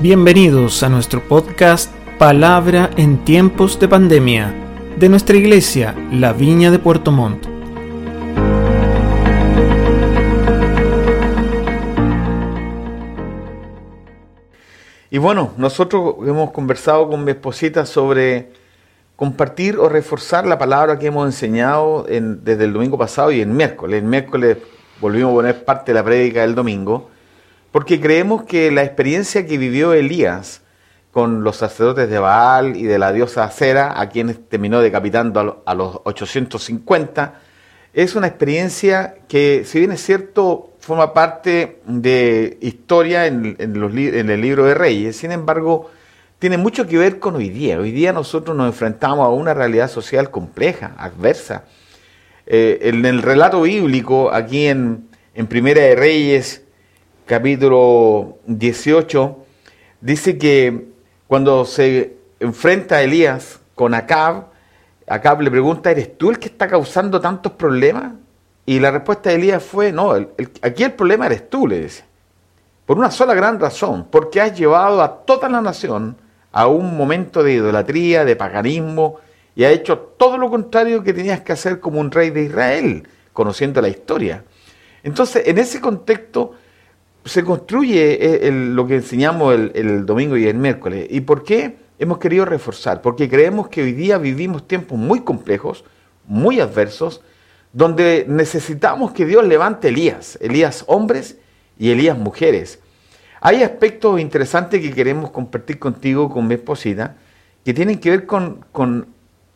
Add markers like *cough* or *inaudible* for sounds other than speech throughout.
Bienvenidos a nuestro podcast Palabra en tiempos de pandemia de nuestra iglesia, La Viña de Puerto Montt. Y bueno, nosotros hemos conversado con mi esposita sobre compartir o reforzar la palabra que hemos enseñado desde el domingo pasado y el miércoles. El miércoles volvimos a poner parte de la prédica del domingo porque creemos que la experiencia que vivió Elías con los sacerdotes de Baal y de la diosa Acera, a quienes terminó decapitando a los 850, es una experiencia que, si bien es cierto, forma parte de historia en, el libro de Reyes, sin embargo, tiene mucho que ver con hoy día. Hoy día nosotros nos enfrentamos a una realidad social compleja, adversa. Eh, en el relato bíblico, aquí en, en Primera de Reyes, capítulo 18, dice que cuando se enfrenta Elías con Acab, Acab le pregunta, ¿eres tú el que está causando tantos problemas? Y la respuesta de Elías fue, no, aquí el problema eres tú, le dice. Por una sola gran razón, porque has llevado a toda la nación a un momento de idolatría, de paganismo, y ha hecho todo lo contrario que tenías que hacer como un rey de Israel, conociendo la historia. Entonces, en ese contexto, se construye eh, lo que enseñamos el, domingo y el miércoles. ¿Y por qué hemos querido reforzar? Porque creemos que hoy día vivimos tiempos muy complejos, muy adversos, donde necesitamos que Dios levante Elías, Elías hombres y Elías mujeres. Hay aspectos interesantes que queremos compartir contigo, con mi esposita, que tienen que ver con, con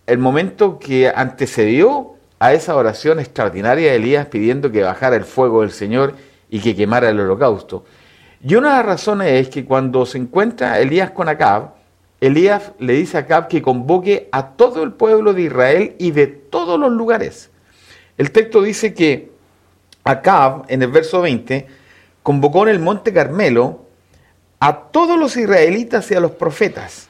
el momento que antecedió a esa oración extraordinaria de Elías pidiendo que bajara el fuego del Señor y que quemara el holocausto. Y una de las razones es que cuando se encuentra Elías con Acab, Elías le dice a Acab que convoque a todo el pueblo de Israel y de todos los lugares. El texto dice que Acab, en el verso 20, convocó en el monte Carmelo a todos los israelitas y a los profetas.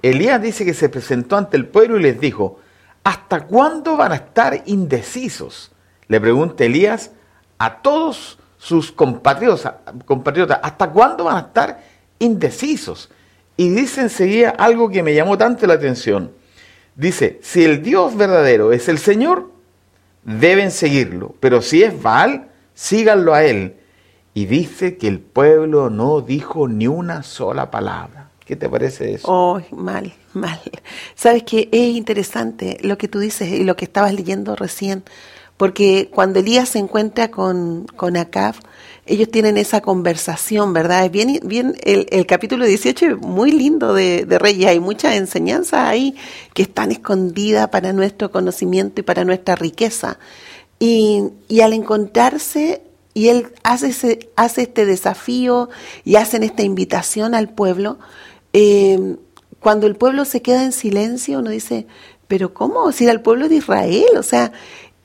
Elías dice que se presentó ante el pueblo y les dijo, ¿hasta cuándo van a estar indecisos? Le pregunta Elías a todos sus compatriotas, ¿hasta cuándo van a estar indecisos? Y dice enseguida algo que me llamó tanto la atención. Dice, si el Dios verdadero es el Señor, deben seguirlo, pero si es Baal, síganlo a él. Y dice que el pueblo no dijo ni una sola palabra. ¿Qué te parece eso? Oh, mal, mal. Sabes que es interesante lo que tú dices y lo que estabas leyendo recién porque cuando Elías se encuentra con, con Acab, ellos tienen esa conversación, ¿verdad? Es bien, bien el, capítulo 18 es muy lindo de, de Reyes, hay muchas enseñanzas ahí que están escondidas para nuestro conocimiento y para nuestra riqueza. Y, y al encontrarse, y él hace, ese, hace este desafío y hacen esta invitación al pueblo, eh, cuando el pueblo se queda en silencio, uno dice, pero ¿cómo? Si era el pueblo de Israel, o sea,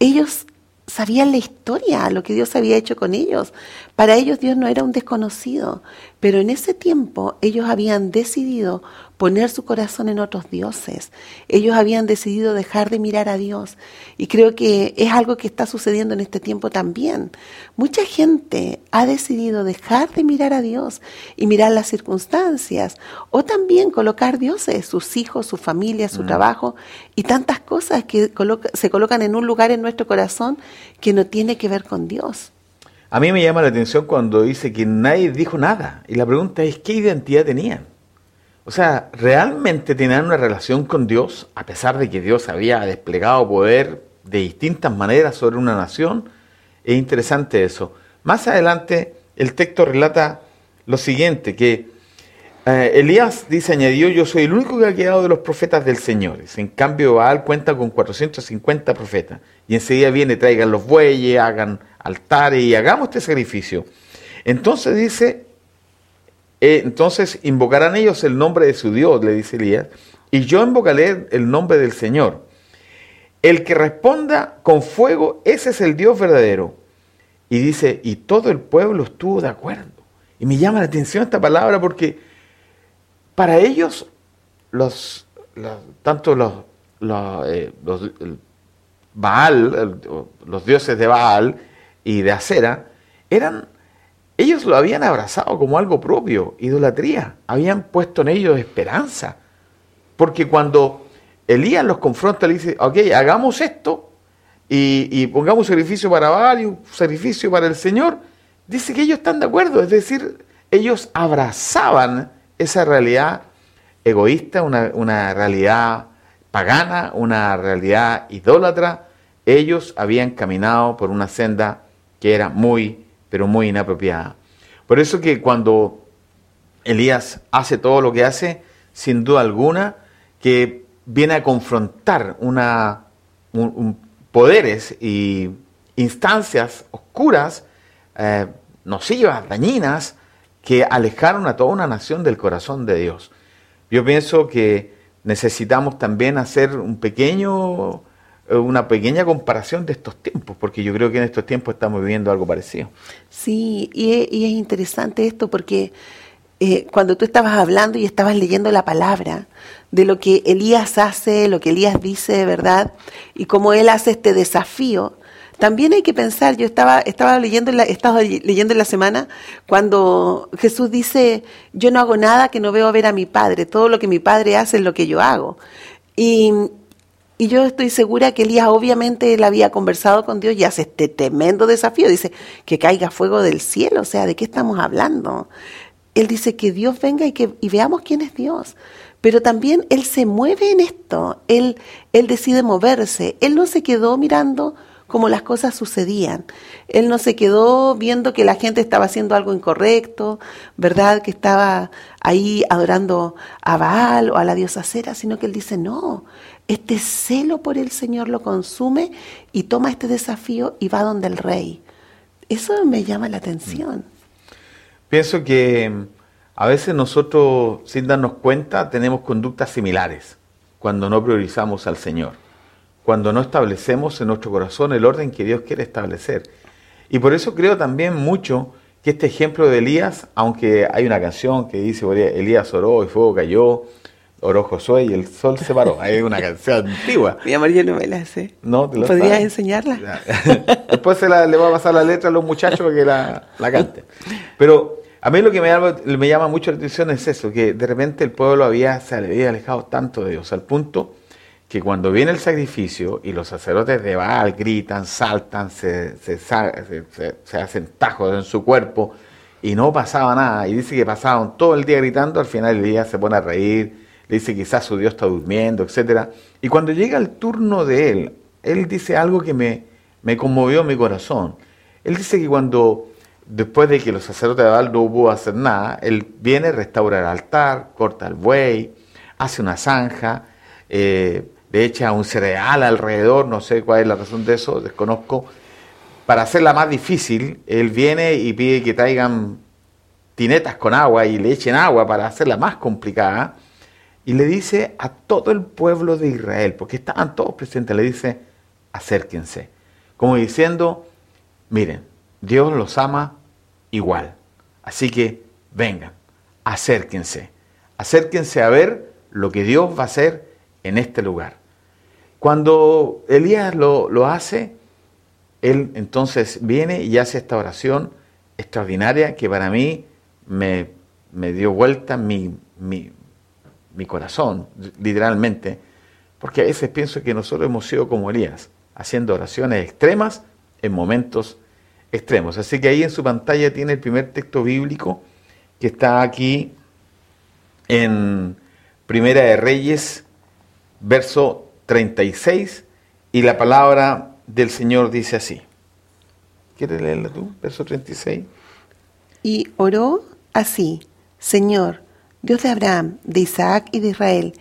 ellos sabían la historia, lo que Dios había hecho con ellos. Para ellos Dios no era un desconocido, pero en ese tiempo ellos habían decidido poner su corazón en otros dioses. Ellos habían decidido dejar de mirar a Dios. Y creo que es algo que está sucediendo en este tiempo también. Mucha gente ha decidido dejar de mirar a Dios y mirar las circunstancias. O también colocar dioses, sus hijos, su familia, su mm. trabajo y tantas cosas que se colocan en un lugar en nuestro corazón que no tiene que ver con Dios. A mí me llama la atención cuando dice que nadie dijo nada. Y la pregunta es, ¿qué identidad tenían? O sea, ¿realmente tenían una relación con Dios, a pesar de que Dios había desplegado poder de distintas maneras sobre una nación? Es interesante eso. Más adelante, el texto relata lo siguiente, que eh, Elías dice, añadió, yo soy el único que ha quedado de los profetas del Señor. En cambio, Baal cuenta con 450 profetas. Y enseguida viene, traigan los bueyes, hagan altares y hagamos este sacrificio. Entonces dice, eh, entonces invocarán ellos el nombre de su Dios, le dice Elías, y yo invocaré el nombre del Señor. El que responda con fuego, ese es el Dios verdadero. Y dice, y todo el pueblo estuvo de acuerdo. Y me llama la atención esta palabra porque para ellos, los, tanto los, los, eh, Baal, los dioses de Baal, y de acera eran ellos lo habían abrazado como algo propio, idolatría, habían puesto en ellos esperanza. Porque cuando Elías los confronta, le dice, ok, hagamos esto y, pongamos un sacrificio para Baal y un sacrificio para el Señor, dice que ellos están de acuerdo, es decir, ellos abrazaban esa realidad egoísta, una, una realidad pagana, una realidad idólatra, ellos habían caminado por una senda que era muy, pero muy inapropiada. Por eso que cuando Elías hace todo lo que hace, sin duda alguna, que viene a confrontar una, poderes y instancias oscuras, eh, nocivas, dañinas, que alejaron a toda una nación del corazón de Dios. Yo pienso que necesitamos también hacer un pequeño, una pequeña comparación de estos tiempos, porque yo creo que en estos tiempos estamos viviendo algo parecido. Sí, y es, interesante esto porque eh, cuando tú estabas hablando y estabas leyendo la palabra de lo que Elías hace, lo que Elías dice, ¿verdad? Y cómo él hace este desafío, también hay que pensar, yo estaba, estaba leyendo, la, estaba leyendo en la semana cuando Jesús dice, yo no hago nada que no veo ver a mi Padre, todo lo que mi Padre hace es lo que yo hago. Y, y yo estoy segura que Elías obviamente él había conversado con Dios y hace este tremendo desafío, dice, que caiga fuego del cielo, o sea, ¿de qué estamos hablando? Él dice que Dios venga y, que, y veamos quién es Dios pero también él se mueve en esto, él, él decide moverse, él no se quedó mirando como las cosas sucedían. Él no se quedó viendo que la gente estaba haciendo algo incorrecto, ¿verdad? Que estaba ahí adorando a Baal o a la diosa Cera, sino que él dice, no, este celo por el Señor lo consume y toma este desafío y va donde el rey. Eso me llama la atención. Pienso que mm, a veces nosotros, sin darnos cuenta, tenemos conductas similares cuando no priorizamos al Señor cuando no establecemos en nuestro corazón el orden que Dios quiere establecer. Y por eso creo también mucho que este ejemplo de Elías, aunque hay una canción que dice Elías oró y fuego cayó, oró Josué y el sol se paró. Hay una canción antigua. *laughs* Mi amor, yo no me la sé. ¿No? ¿Te ¿Podrías enseñarla? *laughs* Después se la, le va a pasar la letra a los muchachos para que la, la canten. Pero a mí lo que me llama, me llama mucho la atención es eso, que de repente el pueblo había, se había alejado tanto de Dios, al punto que cuando viene el sacrificio y los sacerdotes de Baal gritan, saltan, se, hacen tajos en su cuerpo y no pasaba nada, y dice que pasaban todo el día gritando, al final del día se pone a reír, le dice quizás su Dios está durmiendo, etc. Y cuando llega el turno de él, él dice algo que me, me conmovió mi corazón. Él dice que cuando, después de que los sacerdotes de Baal no hubo hacer nada, él viene, restaura el altar, corta el buey, hace una zanja, eh, le echa un cereal alrededor, no sé cuál es la razón de eso, desconozco. Para hacerla más difícil, él viene y pide que traigan tinetas con agua y le echen agua para hacerla más complicada. Y le dice a todo el pueblo de Israel, porque estaban todos presentes, le dice, acérquense. Como diciendo, miren, Dios los ama igual. Así que vengan, acérquense. Acérquense a ver lo que Dios va a hacer en este lugar. Cuando Elías lo, hace, él entonces viene y hace esta oración extraordinaria que para mí me, dio vuelta mi, mi, mi, corazón, literalmente, porque a veces pienso que nosotros hemos sido como Elías, haciendo oraciones extremas en momentos extremos. Así que ahí en su pantalla tiene el primer texto bíblico que está aquí en Primera de Reyes, verso 36 y la palabra del Señor dice así. ¿Quieres leerla tú? Verso 36. Y oró así, Señor, Dios de Abraham, de Isaac y de Israel,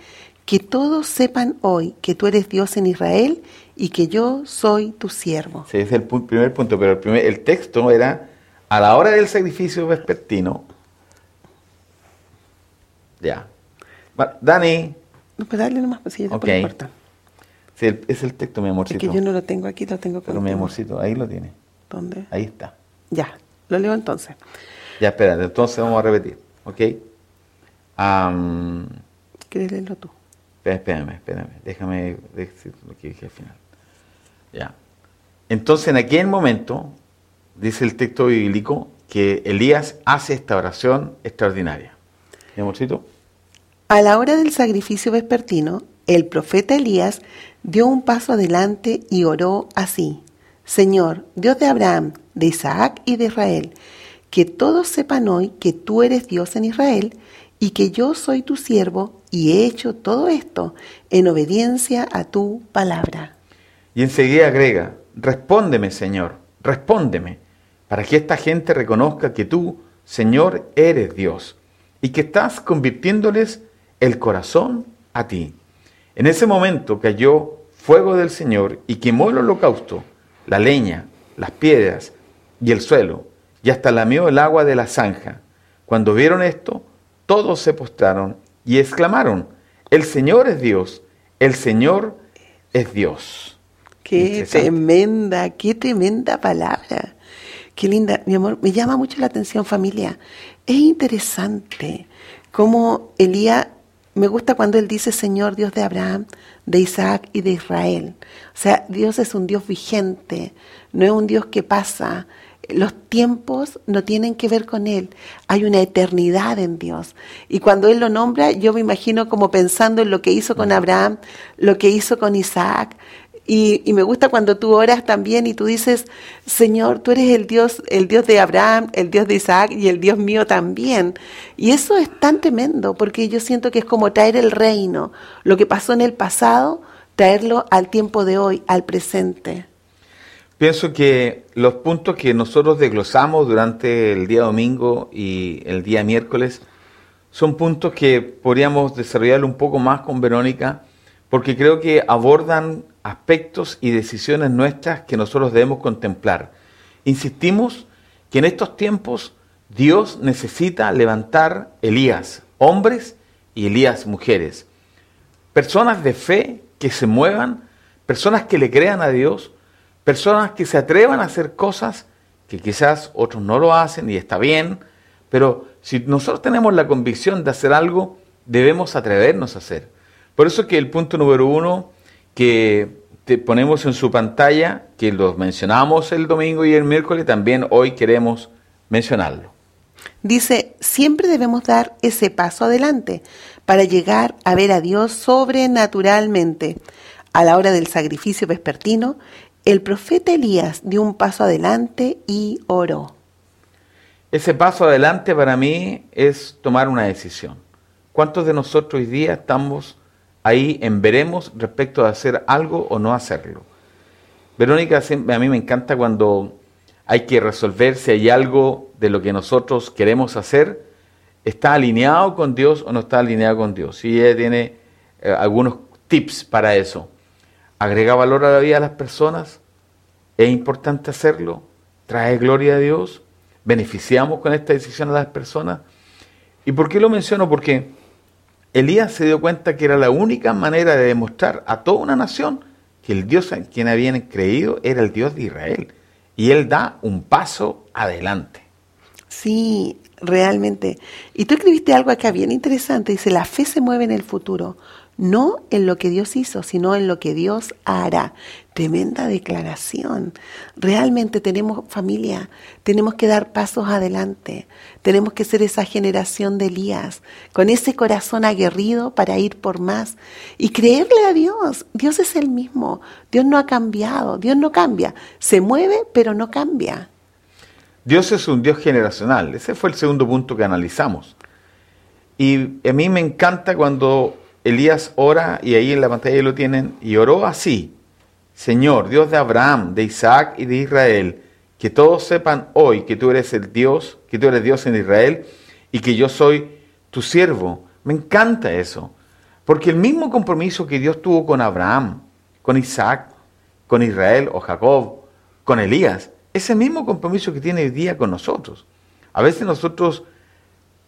que todos sepan hoy que tú eres Dios en Israel y que yo soy tu siervo. Sí, ese es el primer punto, pero el, primer, el texto era a la hora del sacrificio vespertino. Ya. Dani. No, pues dale nomás, pues si ya okay es el texto, mi amorcito. Es que yo no lo tengo aquí, lo tengo Pero mi amorcito, ahí lo tiene. ¿Dónde? Ahí está. Ya, lo leo entonces. Ya, espérate, entonces vamos a repetir, ¿ok? ¿Quieres leerlo tú? Espérame, espérame, déjame decir lo que dije al final. Ya. Entonces, en aquel momento, dice el texto bíblico, que Elías hace esta oración extraordinaria. ¿Mi amorcito? A la hora del sacrificio vespertino, el profeta Elías dio un paso adelante y oró así. Señor, Dios de Abraham, de Isaac y de Israel, que todos sepan hoy que tú eres Dios en Israel y que yo soy tu siervo y he hecho todo esto en obediencia a tu palabra. Y enseguida agrega, respóndeme Señor, respóndeme, para que esta gente reconozca que tú, Señor, eres Dios y que estás convirtiéndoles el corazón a ti. En ese momento cayó fuego del Señor y quemó el holocausto, la leña, las piedras y el suelo, y hasta lamió el agua de la zanja. Cuando vieron esto, todos se postraron y exclamaron, el Señor es Dios, el Señor es Dios. Qué tremenda, qué tremenda palabra. Qué linda, mi amor, me llama mucho la atención familia. Es interesante cómo Elías me gusta cuando él dice Señor Dios de Abraham, de Isaac y de Israel. O sea, Dios es un Dios vigente, no es un Dios que pasa. Los tiempos no tienen que ver con Él. Hay una eternidad en Dios. Y cuando Él lo nombra, yo me imagino como pensando en lo que hizo con Abraham, lo que hizo con Isaac, y, me gusta cuando tú oras también y tú dices, Señor, tú eres el Dios, el Dios de Abraham, el Dios de Isaac y el Dios mío también. Y eso es tan tremendo porque yo siento que es como traer el reino, lo que pasó en el pasado, traerlo al tiempo de hoy, al presente. Pienso que los puntos que nosotros desglosamos durante el día domingo y el día miércoles son puntos que podríamos desarrollar un poco más con Verónica, porque creo que abordan aspectos y decisiones nuestras que nosotros debemos contemplar. Insistimos que en estos tiempos Dios necesita levantar Elías, hombres y Elías, mujeres. Personas de fe que se muevan, personas que le crean a Dios, personas que se atrevan a hacer cosas que quizás otros no lo hacen y está bien, pero si nosotros tenemos la convicción de hacer algo, debemos atrevernos a hacer. Por eso que el punto número uno que te ponemos en su pantalla, que los mencionamos el domingo y el miércoles, también hoy queremos mencionarlo. Dice, siempre debemos dar ese paso adelante para llegar a ver a Dios sobrenaturalmente. A la hora del sacrificio vespertino, el profeta Elías dio un paso adelante y oró. Ese paso adelante para mí es tomar una decisión. ¿Cuántos de nosotros hoy día estamos ahí en veremos respecto de hacer algo o no hacerlo. Verónica, a mí me encanta cuando hay que resolver si hay algo de lo que nosotros queremos hacer, está alineado con Dios o no está alineado con Dios. Y ella tiene eh, algunos tips para eso. Agrega valor a la vida de las personas, es importante hacerlo, trae gloria a Dios, beneficiamos con esta decisión a las personas. ¿Y por qué lo menciono? Porque Elías se dio cuenta que era la única manera de demostrar a toda una nación que el Dios en quien habían creído era el Dios de Israel. Y él da un paso adelante. Sí, realmente. Y tú escribiste algo acá bien interesante. Dice, la fe se mueve en el futuro no en lo que Dios hizo, sino en lo que Dios hará. Tremenda declaración. Realmente tenemos familia, tenemos que dar pasos adelante, tenemos que ser esa generación de Elías, con ese corazón aguerrido para ir por más y creerle a Dios. Dios es el mismo, Dios no ha cambiado, Dios no cambia, se mueve pero no cambia. Dios es un Dios generacional, ese fue el segundo punto que analizamos. Y a mí me encanta cuando Elías ora, y ahí en la pantalla lo tienen, y oró así, Señor, Dios de Abraham, de Isaac y de Israel, que todos sepan hoy que tú eres el Dios, que tú eres Dios en Israel, y que yo soy tu siervo. Me encanta eso, porque el mismo compromiso que Dios tuvo con Abraham, con Isaac, con Israel o Jacob, con Elías, es el mismo compromiso que tiene hoy día con nosotros. A veces nosotros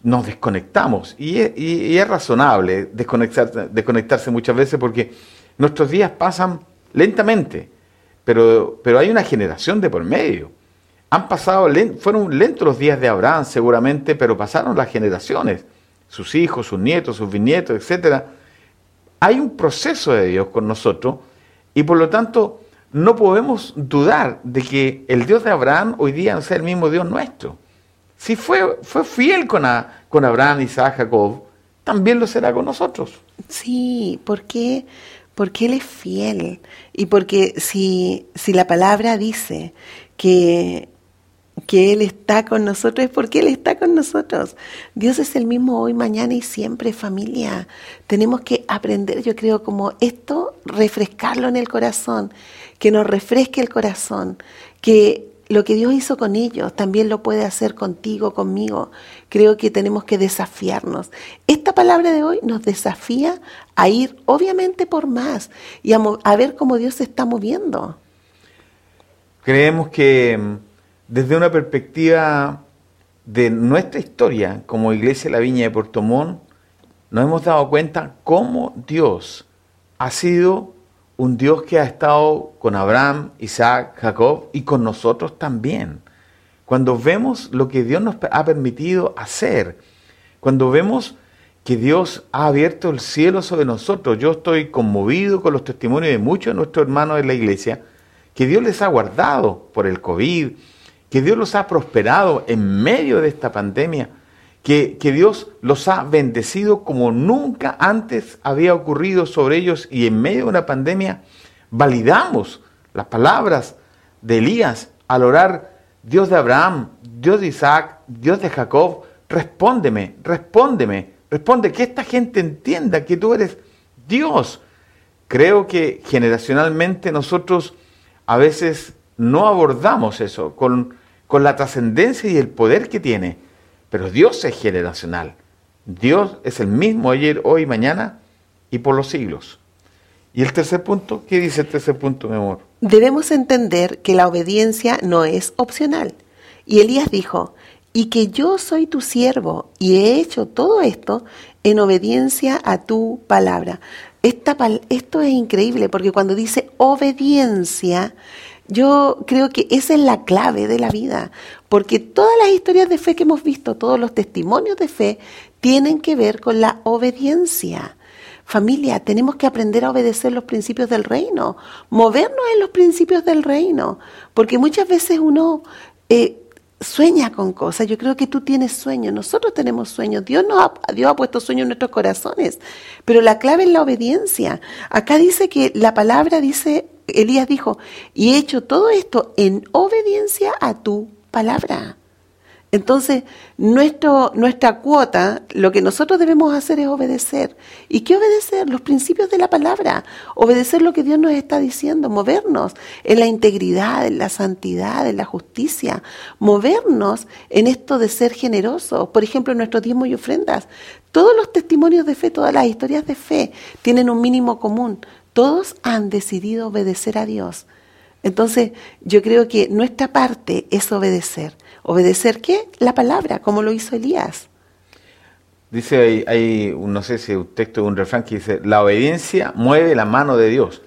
nos desconectamos. Y es, razonable desconectarse, desconectarse, muchas veces porque nuestros días pasan lentamente, pero, pero hay una generación de por medio. Han pasado, fueron lentos los días de Abraham seguramente, pero pasaron las generaciones, sus hijos, sus nietos, sus bisnietos, etc. Hay un proceso de Dios con nosotros y por lo tanto no podemos dudar de que el Dios de Abraham hoy día no sea el mismo Dios nuestro. Si fue, fue fiel con, con Abraham, Isaac, Jacob, también lo será con nosotros. Sí, ¿por qué? Porque Él es fiel. Y porque si, si la palabra dice que, que Él está con nosotros, es porque Él está con nosotros. Dios es el mismo hoy, mañana y siempre, familia. Tenemos que aprender, yo creo, como esto, refrescarlo en el corazón, que nos refresque el corazón, que lo que Dios hizo con ellos también lo puede hacer contigo, conmigo. Creo que tenemos que desafiarnos. Esta palabra de hoy nos desafía a ir obviamente por más y a, ver cómo Dios se está moviendo. Creemos que mm, desde una perspectiva de nuestra historia como Iglesia de la Viña de Puerto Montt, nos hemos dado cuenta cómo Dios ha sido un Dios que ha estado con Abraham, Isaac, Jacob y con nosotros también. Cuando vemos lo que Dios nos ha permitido hacer, cuando vemos que Dios ha abierto el cielo sobre nosotros, yo estoy conmovido con los testimonios de muchos de nuestros hermanos de la iglesia, que Dios les ha guardado por el COVID, que Dios los ha prosperado en medio de esta pandemia que, Dios los ha bendecido como nunca antes había ocurrido sobre ellos y en medio de una pandemia validamos las palabras de Elías al orar, Dios de Abraham, Dios de Isaac, Dios de Jacob, respóndeme, respóndeme, responde, que esta gente entienda que tú eres Dios. Creo que generacionalmente nosotros a veces no abordamos eso con, con la trascendencia y el poder que tiene. Pero Dios es generacional. Dios es el mismo ayer, hoy, mañana y por los siglos. ¿Y el tercer punto? ¿Qué dice el tercer punto, mi amor? Debemos entender que la obediencia no es opcional. Y Elías dijo, y que yo soy tu siervo y he hecho todo esto en obediencia a tu palabra. Esta, esto es increíble porque cuando dice obediencia, yo creo que esa es la clave de la vida, porque todas las historias de fe que hemos visto, todos los testimonios de fe, tienen que ver con la obediencia. Familia, tenemos que aprender a obedecer los principios del reino, movernos en los principios del reino, porque muchas veces uno eh, sueña con cosas. Yo creo que tú tienes sueños, nosotros tenemos sueños, Dios, nos ha, Dios ha puesto sueños en nuestros corazones, pero la clave es la obediencia. Acá dice que la palabra dice Elías dijo, y he hecho todo esto en obediencia a tu palabra. Entonces, nuestro, nuestra cuota, lo que nosotros debemos hacer es obedecer. ¿Y qué obedecer? Los principios de la palabra. Obedecer lo que Dios nos está diciendo, movernos en la integridad, en la santidad, en la justicia, movernos en esto de ser generosos. Por ejemplo, nuestros diezmos y ofrendas. Todos los testimonios de fe, todas las historias de fe tienen un mínimo común. Todos han decidido obedecer a Dios. Entonces, yo creo que nuestra parte es obedecer. ¿Obedecer qué? La palabra, como lo hizo Elías. Dice ahí, hay, no sé si un texto de un refrán que dice, la obediencia mueve la mano de Dios.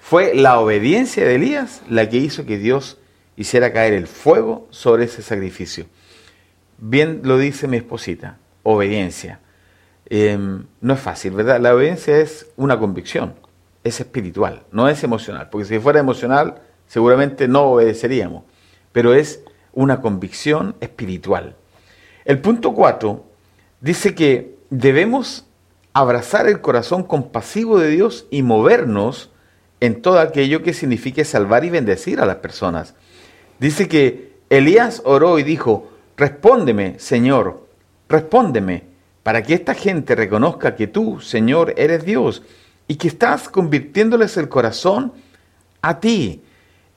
Fue la obediencia de Elías la que hizo que Dios hiciera caer el fuego sobre ese sacrificio. Bien lo dice mi esposita, obediencia. Em, no es fácil, ¿verdad? La obediencia es una convicción es espiritual, no es emocional, porque si fuera emocional seguramente no obedeceríamos, pero es una convicción espiritual. El punto 4 dice que debemos abrazar el corazón compasivo de Dios y movernos en todo aquello que signifique salvar y bendecir a las personas. Dice que Elías oró y dijo, respóndeme, Señor, respóndeme, para que esta gente reconozca que tú, Señor, eres Dios y que estás convirtiéndoles el corazón a ti.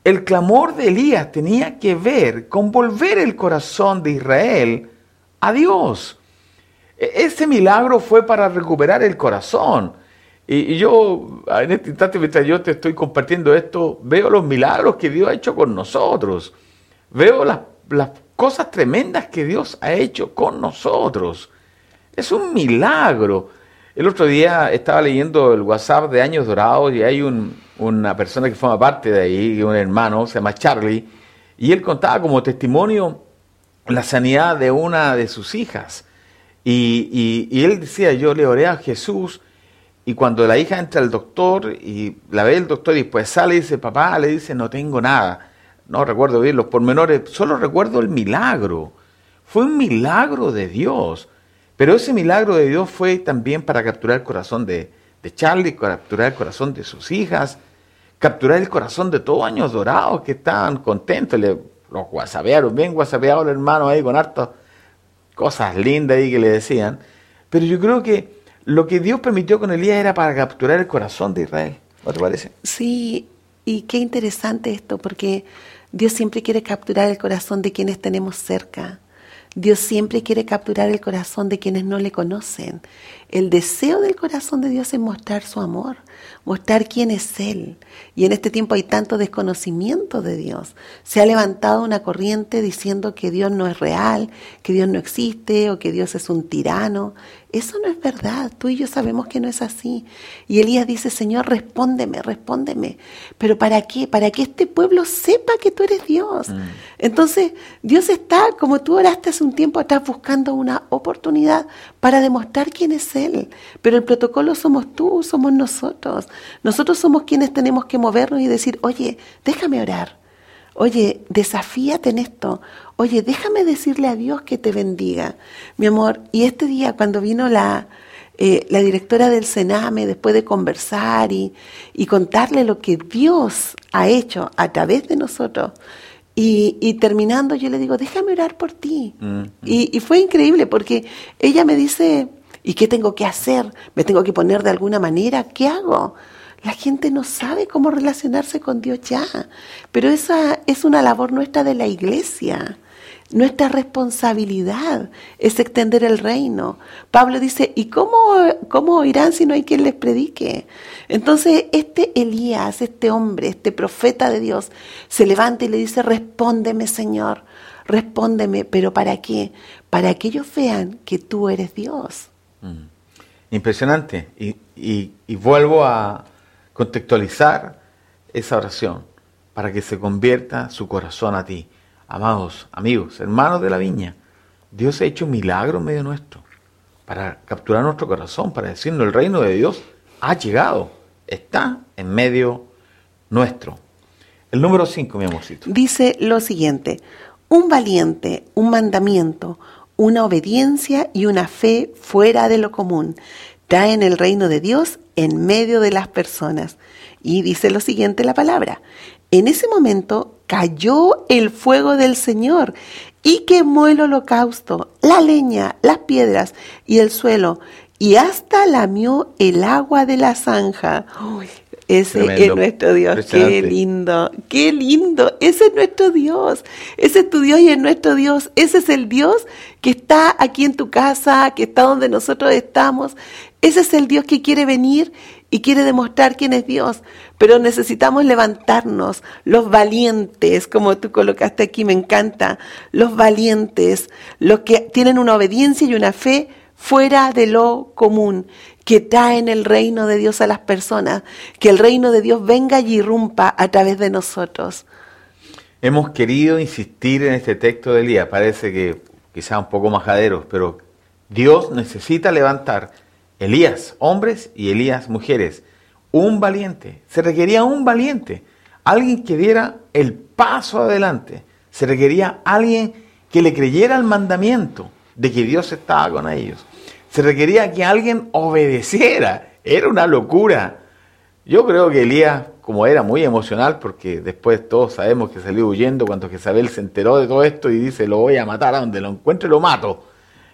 El clamor de Elías tenía que ver con volver el corazón de Israel a Dios. E-, ese milagro fue para recuperar el corazón. Y, yo, en este instante, mientras yo te estoy compartiendo esto, veo los milagros que Dios ha hecho con nosotros. Veo las, las cosas tremendas que Dios ha hecho con nosotros. Es un milagro. El otro día estaba leyendo el WhatsApp de Años Dorados y hay una persona que forma parte de ahí, un hermano, se llama Charlie, y él contaba como testimonio la sanidad de una de sus hijas. Y, él decía, yo le oré a Jesús y cuando la hija entra al doctor y la ve el doctor y después sale y dice, papá, le dice, no tengo nada. No recuerdo bien los pormenores, solo recuerdo el milagro. Fue un milagro de Dios. Pero ese milagro de Dios fue también para capturar el corazón de, de Charlie, capturar el corazón de sus hijas, capturar el corazón de todos años dorados que estaban contentos. Le, los guasabearon, bien guasabeados los hermanos ahí con hartas cosas lindas ahí que le decían. Pero yo creo que lo que Dios permitió con Elías era para capturar el corazón de Israel. ¿No te parece? Sí, y qué interesante esto, porque Dios siempre quiere capturar el corazón de quienes tenemos cerca. Dios siempre quiere capturar el corazón de quienes no le conocen. El deseo del corazón de Dios es mostrar su amor, mostrar quién es Él. Y en este tiempo hay tanto desconocimiento de Dios. Se ha levantado una corriente diciendo que Dios no es real, que Dios no existe o que Dios es un tirano. Eso no es verdad. Tú y yo sabemos que no es así. Y Elías dice, Señor, respóndeme, respóndeme. Pero ¿para qué? Para que este pueblo sepa que tú eres Dios. Mm. Entonces, Dios está, como tú oraste hace un tiempo atrás, buscando una oportunidad para demostrar quién es Él. Pero el protocolo somos tú, somos nosotros. Nosotros somos quienes tenemos que movernos y decir, oye, déjame orar. Oye, desafíate en esto. Oye, déjame decirle a Dios que te bendiga. Mi amor, y este día cuando vino la, eh, la directora del Sename, después de conversar y, y, contarle lo que Dios ha hecho a través de nosotros, y, y terminando yo le digo, déjame orar por ti. Mm, mm. Y, y fue increíble porque ella me dice, ¿y qué tengo que hacer? ¿Me tengo que poner de alguna manera? ¿Qué hago? La gente no sabe cómo relacionarse con Dios ya, pero esa es una labor nuestra de la iglesia. Nuestra responsabilidad es extender el reino. Pablo dice, ¿y cómo, cómo oirán si no hay quien les predique? Entonces, este Elías, este hombre, este profeta de Dios, se levanta y le dice, respóndeme Señor, respóndeme, pero ¿para qué? Para que ellos vean que tú eres Dios. Mm. Impresionante. y vuelvo a, contextualizar esa oración para que se convierta su corazón a ti. Amados amigos, hermanos de la viña, Dios ha hecho un milagro en medio nuestro para capturar nuestro corazón, para decirnos el reino de Dios ha llegado, está en medio nuestro. El número 5, mi amorcito. Dice lo siguiente, un valiente, un mandamiento, una obediencia y una fe fuera de lo común traen el reino de Dios en medio de las personas. Y dice lo siguiente la palabra. En ese momento cayó el fuego del Señor y quemó el holocausto, la leña, las piedras y el suelo, y hasta lamió el agua de la zanja. Ese es nuestro Dios, qué lindo, qué lindo, ese es nuestro Dios, ese es tu Dios y es nuestro Dios, ese es el Dios que está aquí en tu casa, que está donde nosotros estamos, ese es el Dios que quiere venir y quiere demostrar quién es Dios. Pero necesitamos levantarnos, los valientes, como tú colocaste aquí, me encanta, los valientes, los que tienen una obediencia y una fe fuera de lo común, que traen el reino de Dios a las personas, que el reino de Dios venga y irrumpa a través de nosotros. Hemos querido insistir en este texto de Elías, parece que quizá un poco majaderos, pero Dios necesita levantar Elías hombres y Elías mujeres. Un valiente. Se requería un valiente. Alguien que diera el paso adelante. Se requería alguien que le creyera al mandamiento de que Dios estaba con ellos. Se requería que alguien obedeciera. Era una locura. Yo creo que Elías, como era muy emocional, porque después todos sabemos que salió huyendo cuando Jezabel se enteró de todo esto y dice, lo voy a matar, a donde lo encuentre lo mato.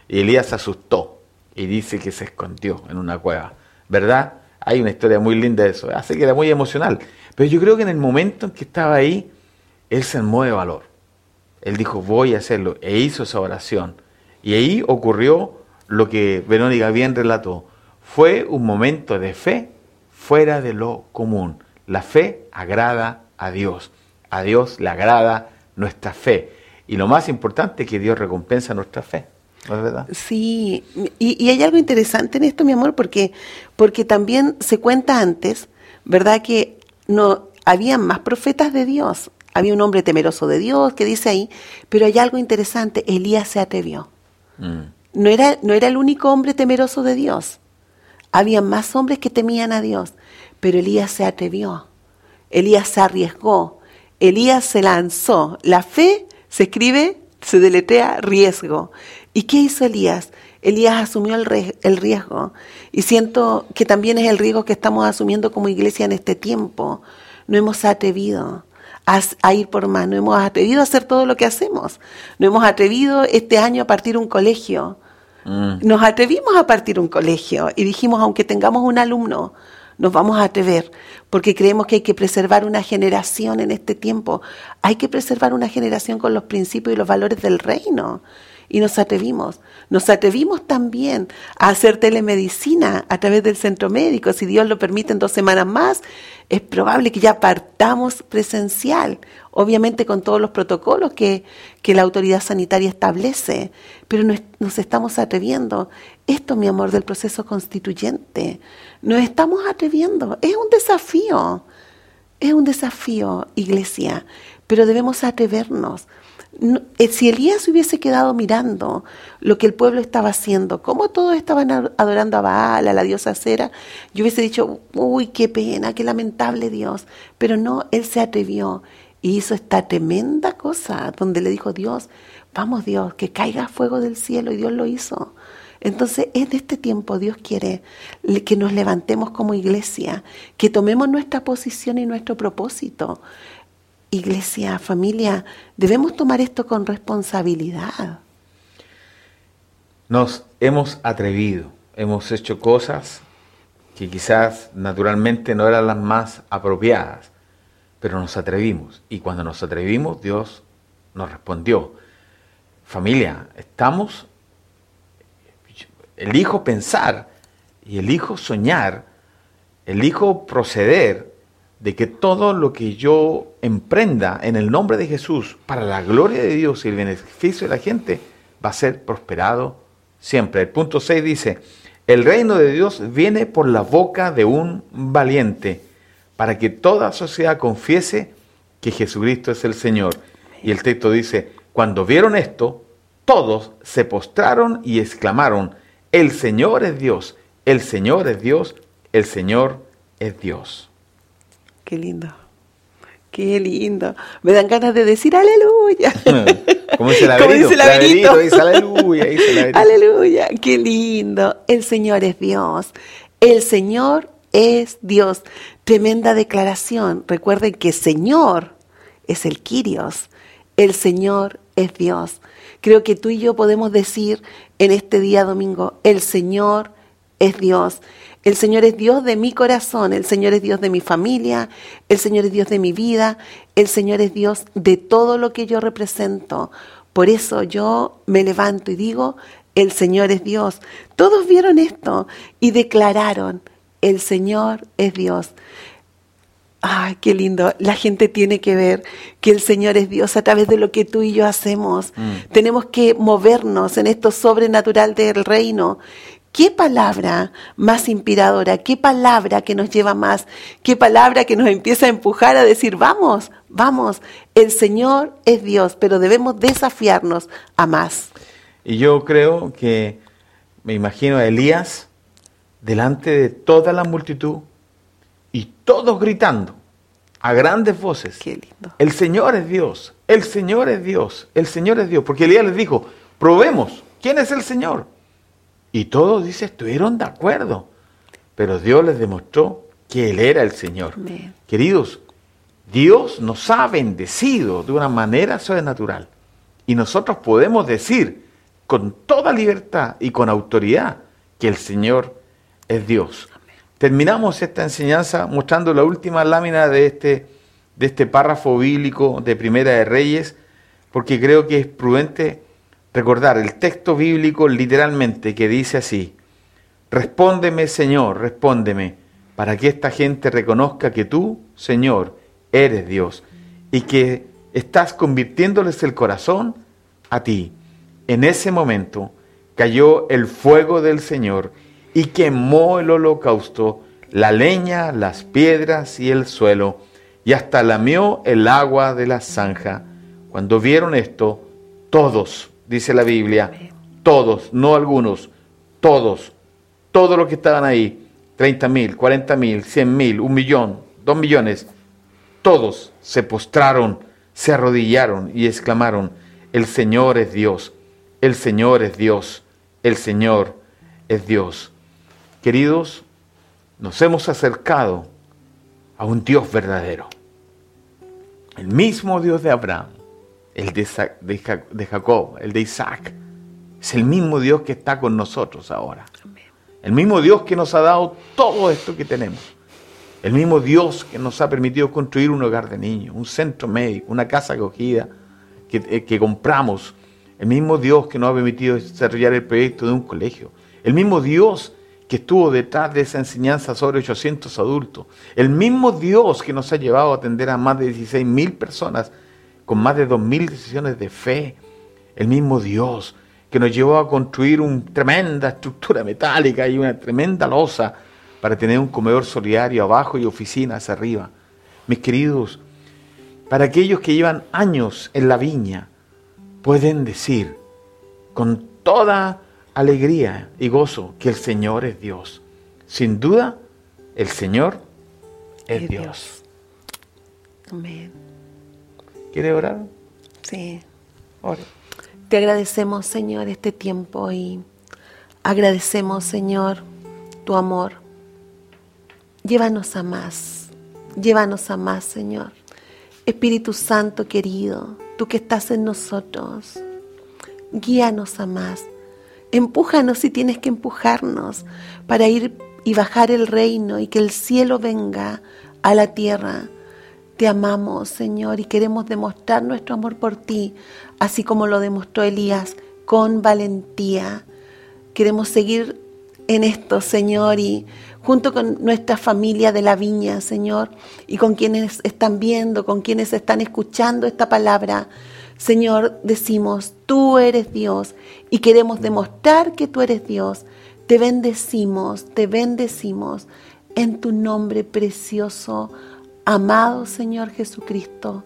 Y Elías se asustó y dice que se escondió en una cueva. ¿Verdad? Hay una historia muy linda de eso. Hace que era muy emocional. Pero yo creo que en el momento en que estaba ahí, él se armó de valor. Él dijo, voy a hacerlo. E hizo esa oración. Y ahí ocurrió lo que Verónica bien relató. Fue un momento de fe fuera de lo común. La fe agrada a Dios. A Dios le agrada nuestra fe. Y lo más importante es que Dios recompensa nuestra fe verdad? Sí, y, hay algo interesante en esto, mi amor, porque, porque también se cuenta antes, ¿verdad? Que no había más profetas de Dios. Había un hombre temeroso de Dios que dice ahí, pero hay algo interesante, Elías se atrevió. Mm. No, era, no era el único hombre temeroso de Dios. Había más hombres que temían a Dios, pero Elías se atrevió. Elías se arriesgó. Elías se lanzó. La fe se escribe se deletea riesgo. ¿Y qué hizo Elías? Elías asumió el, riesgo y siento que también es el riesgo que estamos asumiendo como iglesia en este tiempo. No hemos atrevido a, ir por más, no hemos atrevido a hacer todo lo que hacemos, no hemos atrevido este año a partir un colegio. Mm. Nos atrevimos a partir un colegio y dijimos, aunque tengamos un alumno, nos vamos a atrever, porque creemos que hay que preservar una generación en este tiempo. Hay que preservar una generación con los principios y los valores del reino y nos atrevimos. Nos atrevimos también a hacer telemedicina a través del centro médico. Si Dios lo permite en dos semanas más, es probable que ya partamos presencial, obviamente con todos los protocolos que, que la autoridad sanitaria establece, pero nos, nos estamos atreviendo. Esto, mi amor, del proceso constituyente, nos estamos atreviendo. Es un desafío, es un desafío, iglesia, pero debemos atrevernos eh, si Elías hubiese quedado mirando lo que el pueblo estaba haciendo, cómo todos estaban adorando a Baal, a la diosa Cera, yo hubiese dicho, uy, qué pena, qué lamentable Dios. Pero no, él se atrevió y hizo esta tremenda cosa donde le dijo Dios, vamos Dios, que caiga fuego del cielo y Dios lo hizo. Entonces, en este tiempo Dios quiere que nos levantemos como iglesia, que tomemos nuestra posición y nuestro propósito iglesia, familia, debemos tomar esto con responsabilidad. Nos hemos atrevido, hemos hecho cosas que quizás naturalmente no eran las más apropiadas, pero nos atrevimos. Y cuando nos atrevimos, Dios nos respondió. Familia, estamos, elijo pensar y elijo soñar, elijo proceder de que todo lo que yo emprenda en el nombre de Jesús para la gloria de Dios y el beneficio de la gente va a ser prosperado siempre. El punto 6 dice, el reino de Dios viene por la boca de un valiente para que toda sociedad confiese que Jesucristo es el Señor. Y el texto dice, cuando vieron esto, todos se postraron y exclamaron, el Señor es Dios, el Señor es Dios, el Señor es Dios. Qué lindo. Qué lindo. Me dan ganas de decir aleluya. *laughs* Como dice la *laughs* dice aleluya, *laughs* Aleluya, qué lindo. El Señor es Dios. El Señor es Dios. Tremenda declaración. Recuerden que Señor es el Quirios. El Señor es Dios. Creo que tú y yo podemos decir en este día domingo, el Señor es Dios. El Señor es Dios de mi corazón, el Señor es Dios de mi familia, el Señor es Dios de mi vida, el Señor es Dios de todo lo que yo represento. Por eso yo me levanto y digo, el Señor es Dios. Todos vieron esto y declararon, el Señor es Dios. Ay, qué lindo. La gente tiene que ver que el Señor es Dios a través de lo que tú y yo hacemos. Mm. Tenemos que movernos en esto sobrenatural del reino ¿Qué palabra más inspiradora? ¿Qué palabra que nos lleva más? ¿Qué palabra que nos empieza a empujar a decir, vamos, vamos, el Señor es Dios, pero debemos desafiarnos a más? Y yo creo que, me imagino a Elías delante de toda la multitud y todos gritando a grandes voces. Qué lindo. El Señor es Dios, el Señor es Dios, el Señor es Dios. Porque Elías les dijo, probemos, ¿quién es el Señor? Y todos, dice, estuvieron de acuerdo. Pero Dios les demostró que Él era el Señor. Queridos, Dios nos ha bendecido de una manera sobrenatural. Y nosotros podemos decir con toda libertad y con autoridad que el Señor es Dios. Terminamos esta enseñanza mostrando la última lámina de este, de este párrafo bíblico de Primera de Reyes, porque creo que es prudente recordar el texto bíblico literalmente que dice así, respóndeme Señor, respóndeme, para que esta gente reconozca que tú, Señor, eres Dios y que estás convirtiéndoles el corazón a ti. En ese momento cayó el fuego del Señor y quemó el holocausto, la leña, las piedras y el suelo, y hasta lamió el agua de la zanja. Cuando vieron esto, todos dice la Biblia, todos, no algunos, todos, todos los que estaban ahí, 30 mil, 40 mil, 100 mil, un millón, dos millones, todos se postraron, se arrodillaron y exclamaron, El Señor es Dios, el Señor es Dios, el Señor es Dios. Queridos, nos hemos acercado a un Dios verdadero. El mismo Dios de Abraham, el de, Jacob, el de Isaac, es el mismo Dios que está con nosotros ahora. El mismo Dios que nos ha dado todo esto que tenemos. El mismo Dios que nos ha permitido construir un hogar de niños, un centro médico, una casa acogida que, eh, que compramos. El mismo Dios que nos ha permitido desarrollar el proyecto de un colegio. El mismo Dios que estuvo detrás de esa enseñanza sobre 800 adultos. El mismo Dios que nos ha llevado a atender a más de 16 mil personas con más de 2.000 decisiones de fe. El mismo Dios que nos llevó a construir una tremenda estructura metálica y una tremenda losa para tener un comedor solidario abajo y oficinas arriba. Mis queridos, para aquellos que llevan años en la viña, pueden decir con toda alegría y gozo que el Señor es Dios. Sin duda, el Señor es Dios. Amén. ¿Quiere orar? Sí. Te agradecemos, Señor, este tiempo y agradecemos, Señor, tu amor. Llévanos a más, llévanos a más, Señor. Espíritu Santo querido, tú que estás en nosotros, guíanos a más. Empújanos si tienes que empujarnos para ir y bajar el reino y que el cielo venga a la tierra. Te amamos, Señor, y queremos demostrar nuestro amor por ti, así como lo demostró Elías con valentía. Queremos seguir en esto, Señor, y junto con nuestra familia de la viña, Señor, y con quienes están viendo, con quienes están escuchando esta palabra, Señor, decimos, tú eres Dios y queremos demostrar que tú eres Dios. Te bendecimos, te bendecimos en tu nombre precioso, amado Señor Jesucristo.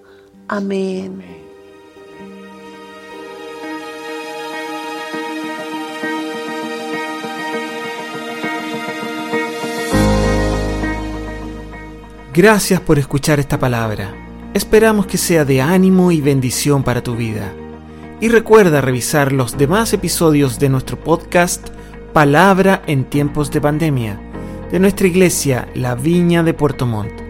Amén. Gracias por escuchar esta palabra. Esperamos que sea de ánimo y bendición para tu vida. Y recuerda revisar los demás episodios de nuestro podcast Palabra en tiempos de pandemia, de nuestra iglesia La Viña de Puerto Montt.